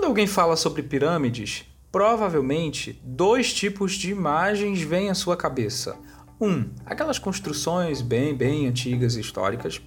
Quando alguém fala sobre pirâmides, provavelmente dois tipos de imagens vêm à sua cabeça. Um, aquelas construções bem, bem antigas e históricas.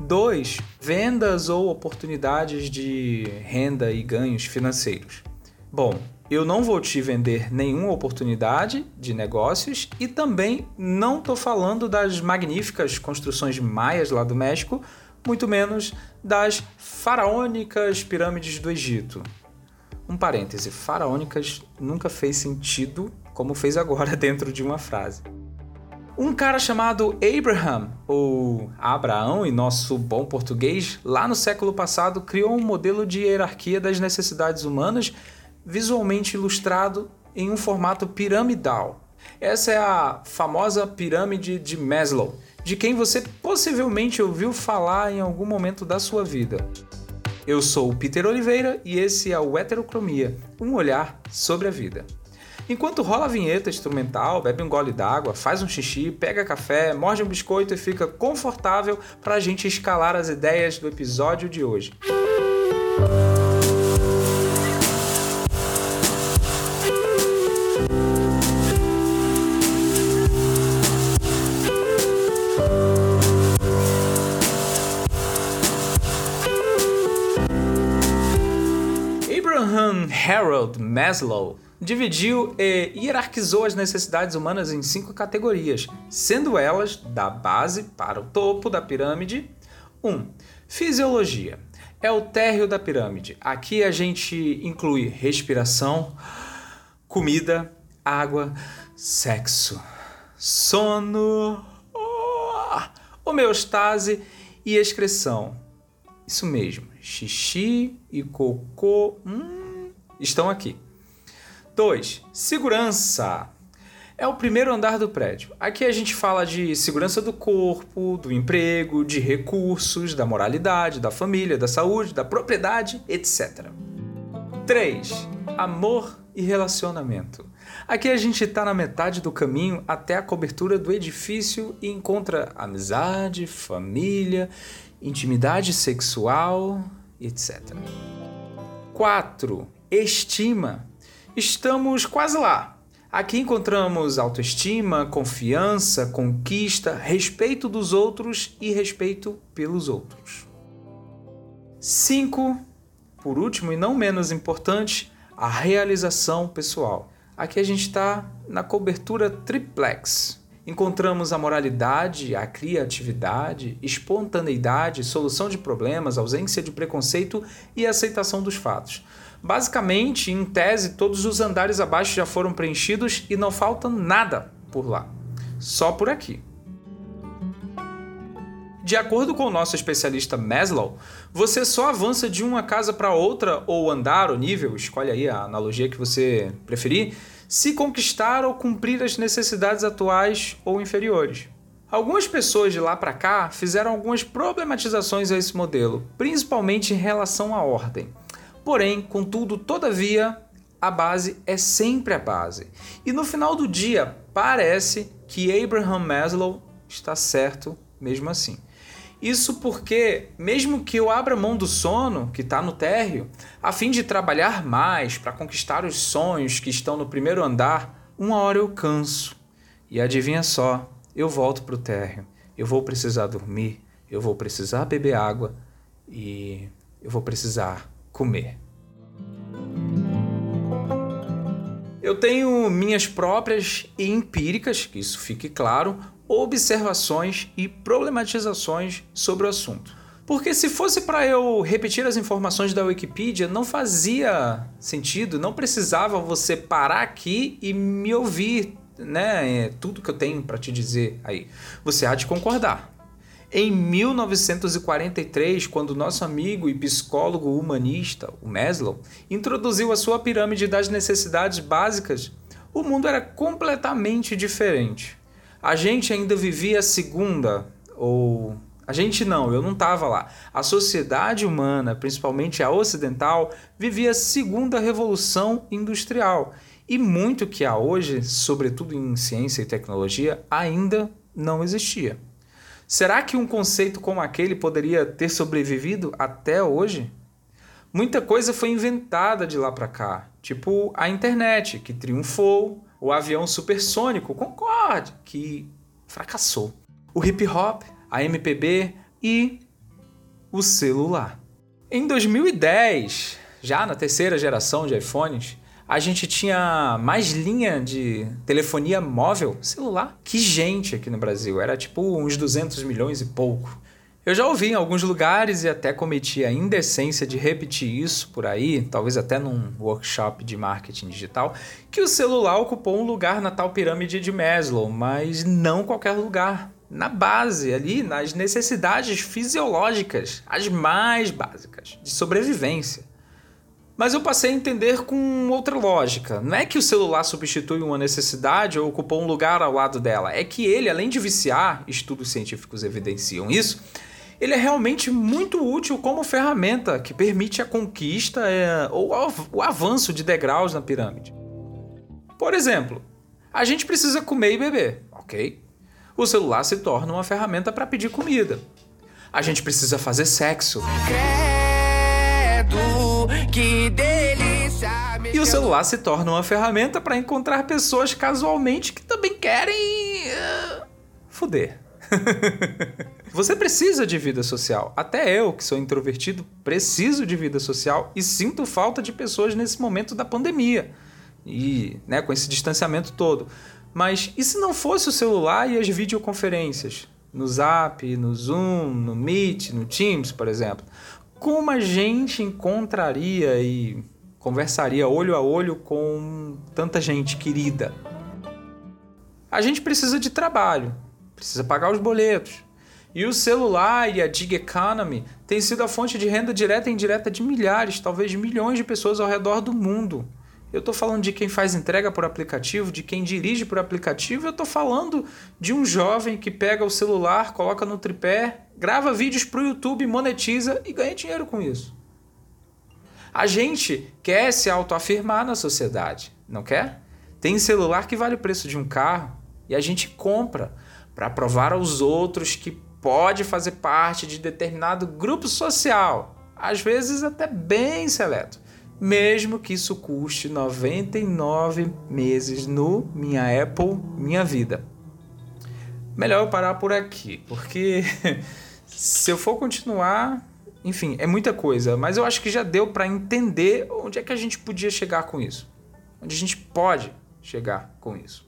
Dois, vendas ou oportunidades de renda e ganhos financeiros. Bom, eu não vou te vender nenhuma oportunidade de negócios e também não estou falando das magníficas construções maias lá do México, muito menos das faraônicas pirâmides do Egito. Um parêntese, faraônicas nunca fez sentido como fez agora dentro de uma frase. Um cara chamado Abraham, ou Abraão em nosso bom português, lá no século passado criou um modelo de hierarquia das necessidades humanas visualmente ilustrado em um formato piramidal. Essa é a famosa pirâmide de Maslow, de quem você possivelmente ouviu falar em algum momento da sua vida. Eu sou o Peter Oliveira e esse é o Heterocromia, um olhar sobre a vida. Enquanto rola a vinheta instrumental, bebe um gole d'água, faz um xixi, pega café, morde um biscoito e fica confortável para a gente escalar as ideias do episódio de hoje. Harold Maslow dividiu e hierarquizou as necessidades humanas em cinco categorias, sendo elas da base para o topo da pirâmide. 1. Um, fisiologia. É o térreo da pirâmide. Aqui a gente inclui respiração, comida, água, sexo, sono, homeostase e excreção. Isso mesmo, xixi e cocô. Hum, estão aqui. 2. Segurança. É o primeiro andar do prédio. Aqui a gente fala de segurança do corpo, do emprego, de recursos, da moralidade, da família, da saúde, da propriedade, etc. 3. Amor e relacionamento. Aqui a gente está na metade do caminho até a cobertura do edifício e encontra amizade, família, intimidade sexual, etc. 4 estima. Estamos quase lá. Aqui encontramos autoestima, confiança, conquista, respeito dos outros e respeito pelos outros. 5. Por último e não menos importante, a realização pessoal. Aqui a gente está na cobertura triplex. Encontramos a moralidade, a criatividade, espontaneidade, solução de problemas, ausência de preconceito e aceitação dos fatos. Basicamente, em tese, todos os andares abaixo já foram preenchidos e não falta nada por lá. Só por aqui. De acordo com o nosso especialista Maslow, você só avança de uma casa para outra, ou andar, ou nível, escolhe aí a analogia que você preferir, se conquistar ou cumprir as necessidades atuais ou inferiores. Algumas pessoas de lá para cá fizeram algumas problematizações a esse modelo, principalmente em relação à ordem. Porém, contudo, todavia, a base é sempre a base. E no final do dia, parece que Abraham Maslow está certo mesmo assim. Isso porque, mesmo que eu abra mão do sono, que está no térreo, a fim de trabalhar mais para conquistar os sonhos que estão no primeiro andar, uma hora eu canso. E adivinha só, eu volto para o térreo. Eu vou precisar dormir, eu vou precisar beber água e eu vou precisar comer. Eu tenho minhas próprias e empíricas, que isso fique claro, observações e problematizações sobre o assunto. Porque se fosse para eu repetir as informações da Wikipedia, não fazia sentido, não precisava você parar aqui e me ouvir, né? É tudo que eu tenho para te dizer aí. Você há de concordar. Em 1943, quando nosso amigo e psicólogo humanista, o Maslow, introduziu a sua pirâmide das necessidades básicas, o mundo era completamente diferente. A gente ainda vivia a segunda, ou. A gente não, eu não estava lá. A sociedade humana, principalmente a ocidental, vivia a segunda revolução industrial. E muito que há hoje, sobretudo em ciência e tecnologia, ainda não existia. Será que um conceito como aquele poderia ter sobrevivido até hoje? muita coisa foi inventada de lá para cá, tipo a internet, que triunfou, o avião supersônico, Concorde, que fracassou, o hip hop, a MPB e o celular. Em 2010, já na terceira geração de iPhones, a gente tinha mais linha de telefonia móvel celular que gente aqui no Brasil. Era tipo uns 200 milhões e pouco. Eu já ouvi em alguns lugares e até cometi a indecência de repetir isso por aí, talvez até num workshop de marketing digital, que o celular ocupou um lugar na tal pirâmide de Maslow, mas não qualquer lugar. Na base, ali, nas necessidades fisiológicas, as mais básicas, de sobrevivência. Mas eu passei a entender com outra lógica. Não é que o celular substitui uma necessidade ou ocupou um lugar ao lado dela. É que ele, além de viciar, estudos científicos evidenciam isso, ele é realmente muito útil como ferramenta que permite a conquista é, ou o avanço de degraus na pirâmide. Por exemplo, a gente precisa comer e beber, ok? O celular se torna uma ferramenta para pedir comida. A gente precisa fazer sexo. Credo, que delícia! E o celular se torna uma ferramenta para encontrar pessoas casualmente que também querem. Uh, fuder. Você precisa de vida social. Até eu, que sou introvertido, preciso de vida social e sinto falta de pessoas nesse momento da pandemia. E, né, com esse distanciamento todo. Mas e se não fosse o celular e as videoconferências? No Zap, no Zoom, no Meet, no Teams, por exemplo. Como a gente encontraria e conversaria olho a olho com tanta gente querida? A gente precisa de trabalho, precisa pagar os boletos. E o celular e a gig economy têm sido a fonte de renda direta e indireta de milhares, talvez milhões de pessoas ao redor do mundo. Eu estou falando de quem faz entrega por aplicativo, de quem dirige por aplicativo, eu estou falando de um jovem que pega o celular, coloca no tripé, grava vídeos para o YouTube, monetiza e ganha dinheiro com isso. A gente quer se autoafirmar na sociedade, não quer? Tem celular que vale o preço de um carro e a gente compra para provar aos outros que pode fazer parte de determinado grupo social, às vezes até bem seleto, mesmo que isso custe 99 meses no Minha Apple Minha Vida. Melhor eu parar por aqui, porque se eu for continuar, enfim, é muita coisa, mas eu acho que já deu para entender onde é que a gente podia chegar com isso. Onde a gente pode chegar com isso.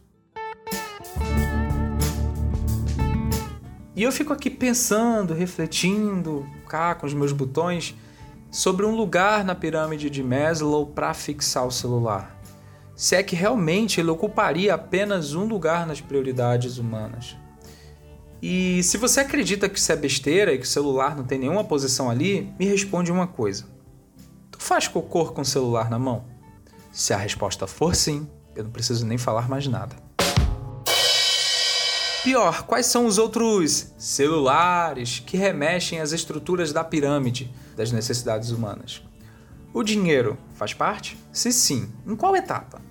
E eu fico aqui pensando, refletindo, cá com os meus botões, sobre um lugar na pirâmide de Maslow para fixar o celular. Se é que realmente ele ocuparia apenas um lugar nas prioridades humanas. E se você acredita que isso é besteira e que o celular não tem nenhuma posição ali, me responde uma coisa. Tu faz cocô com o celular na mão? Se a resposta for sim, eu não preciso nem falar mais nada. Pior, quais são os outros celulares que remexem às estruturas da pirâmide das necessidades humanas? O dinheiro faz parte? Se sim, em qual etapa?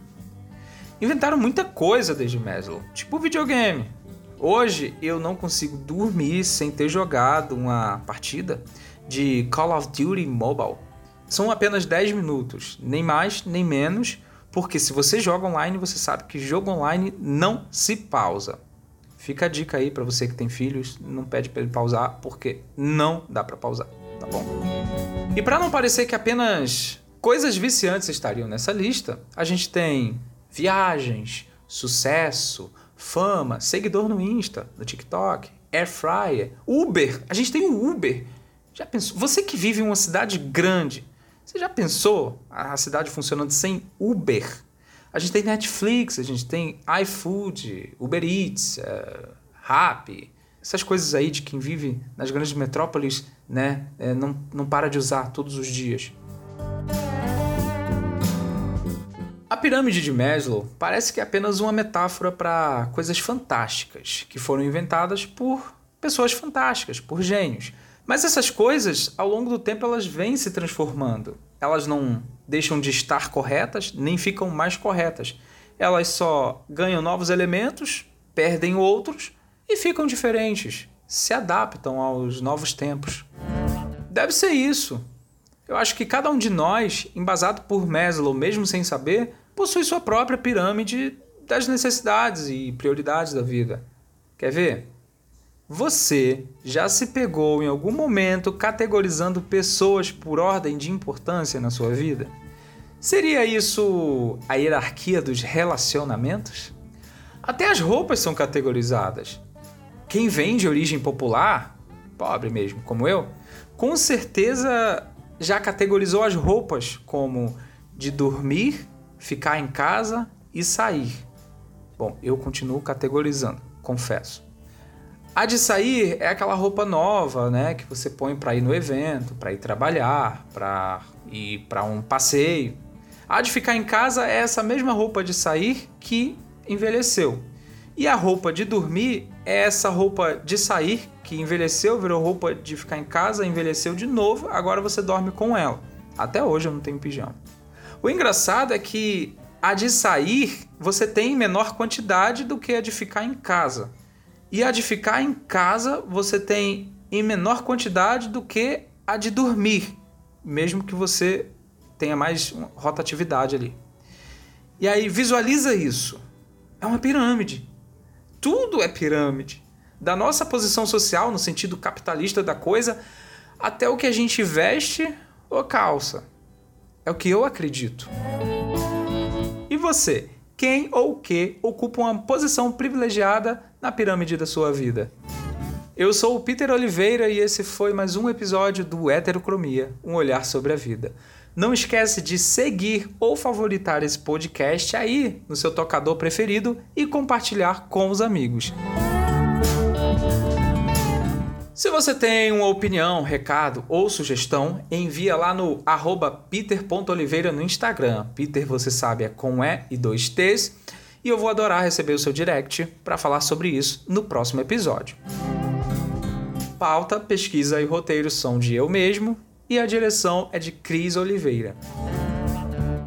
Inventaram muita coisa desde Maslow, tipo videogame. Hoje eu não consigo dormir sem ter jogado uma partida de Call of Duty Mobile. São apenas 10 minutos, nem mais nem menos, porque se você joga online, você sabe que jogo online não se pausa. Fica a dica aí para você que tem filhos, não pede para ele pausar, porque não dá para pausar, tá bom? E para não parecer que apenas coisas viciantes estariam nessa lista, a gente tem viagens, sucesso, fama, seguidor no Insta, no TikTok, air fryer, Uber. A gente tem o Uber. Já pensou? Você que vive em uma cidade grande, você já pensou a cidade funcionando sem Uber? A gente tem Netflix, a gente tem iFood, Uber Eats, uh, Rappi, essas coisas aí de quem vive nas grandes metrópoles, né, é, não, não para de usar todos os dias. A pirâmide de Maslow parece que é apenas uma metáfora para coisas fantásticas que foram inventadas por pessoas fantásticas, por gênios. Mas essas coisas, ao longo do tempo, elas vêm se transformando. Elas não deixam de estar corretas, nem ficam mais corretas. Elas só ganham novos elementos, perdem outros e ficam diferentes, se adaptam aos novos tempos. Deve ser isso. Eu acho que cada um de nós, embasado por Maslow, mesmo sem saber, possui sua própria pirâmide das necessidades e prioridades da vida. Quer ver? Você já se pegou em algum momento categorizando pessoas por ordem de importância na sua vida? Seria isso a hierarquia dos relacionamentos? Até as roupas são categorizadas. Quem vem de origem popular, pobre mesmo, como eu, com certeza já categorizou as roupas como de dormir, ficar em casa e sair. Bom, eu continuo categorizando, confesso. A de sair é aquela roupa nova, né, que você põe para ir no evento, para ir trabalhar, para ir para um passeio. A de ficar em casa é essa mesma roupa de sair que envelheceu. E a roupa de dormir é essa roupa de sair que envelheceu, virou roupa de ficar em casa, envelheceu de novo, agora você dorme com ela. Até hoje eu não tenho pijama. O engraçado é que a de sair você tem em menor quantidade do que a de ficar em casa. E a de ficar em casa você tem em menor quantidade do que a de dormir, mesmo que você tenha mais rotatividade ali. E aí visualiza isso. É uma pirâmide. Tudo é pirâmide da nossa posição social, no sentido capitalista da coisa, até o que a gente veste ou calça. É o que eu acredito. E você? Quem ou que ocupa uma posição privilegiada na pirâmide da sua vida? Eu sou o Peter Oliveira e esse foi mais um episódio do Heterocromia, um olhar sobre a vida. Não esquece de seguir ou favoritar esse podcast aí no seu tocador preferido e compartilhar com os amigos. Se você tem uma opinião, recado ou sugestão, envia lá no peter.oliveira no Instagram. Peter, você sabe, é com E e dois T's. E eu vou adorar receber o seu direct para falar sobre isso no próximo episódio. Pauta, pesquisa e roteiro são de eu mesmo e a direção é de Cris Oliveira.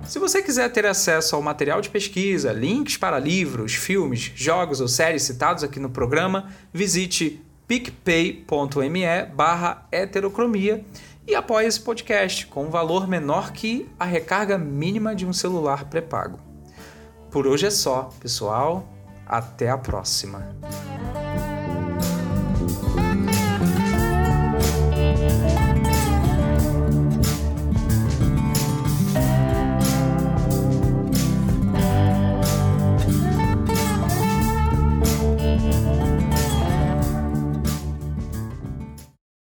Se você quiser ter acesso ao material de pesquisa, links para livros, filmes, jogos ou séries citados aqui no programa, visite picpay.me barra heterocromia e apoie esse podcast com um valor menor que a recarga mínima de um celular pré-pago. Por hoje é só, pessoal. Até a próxima.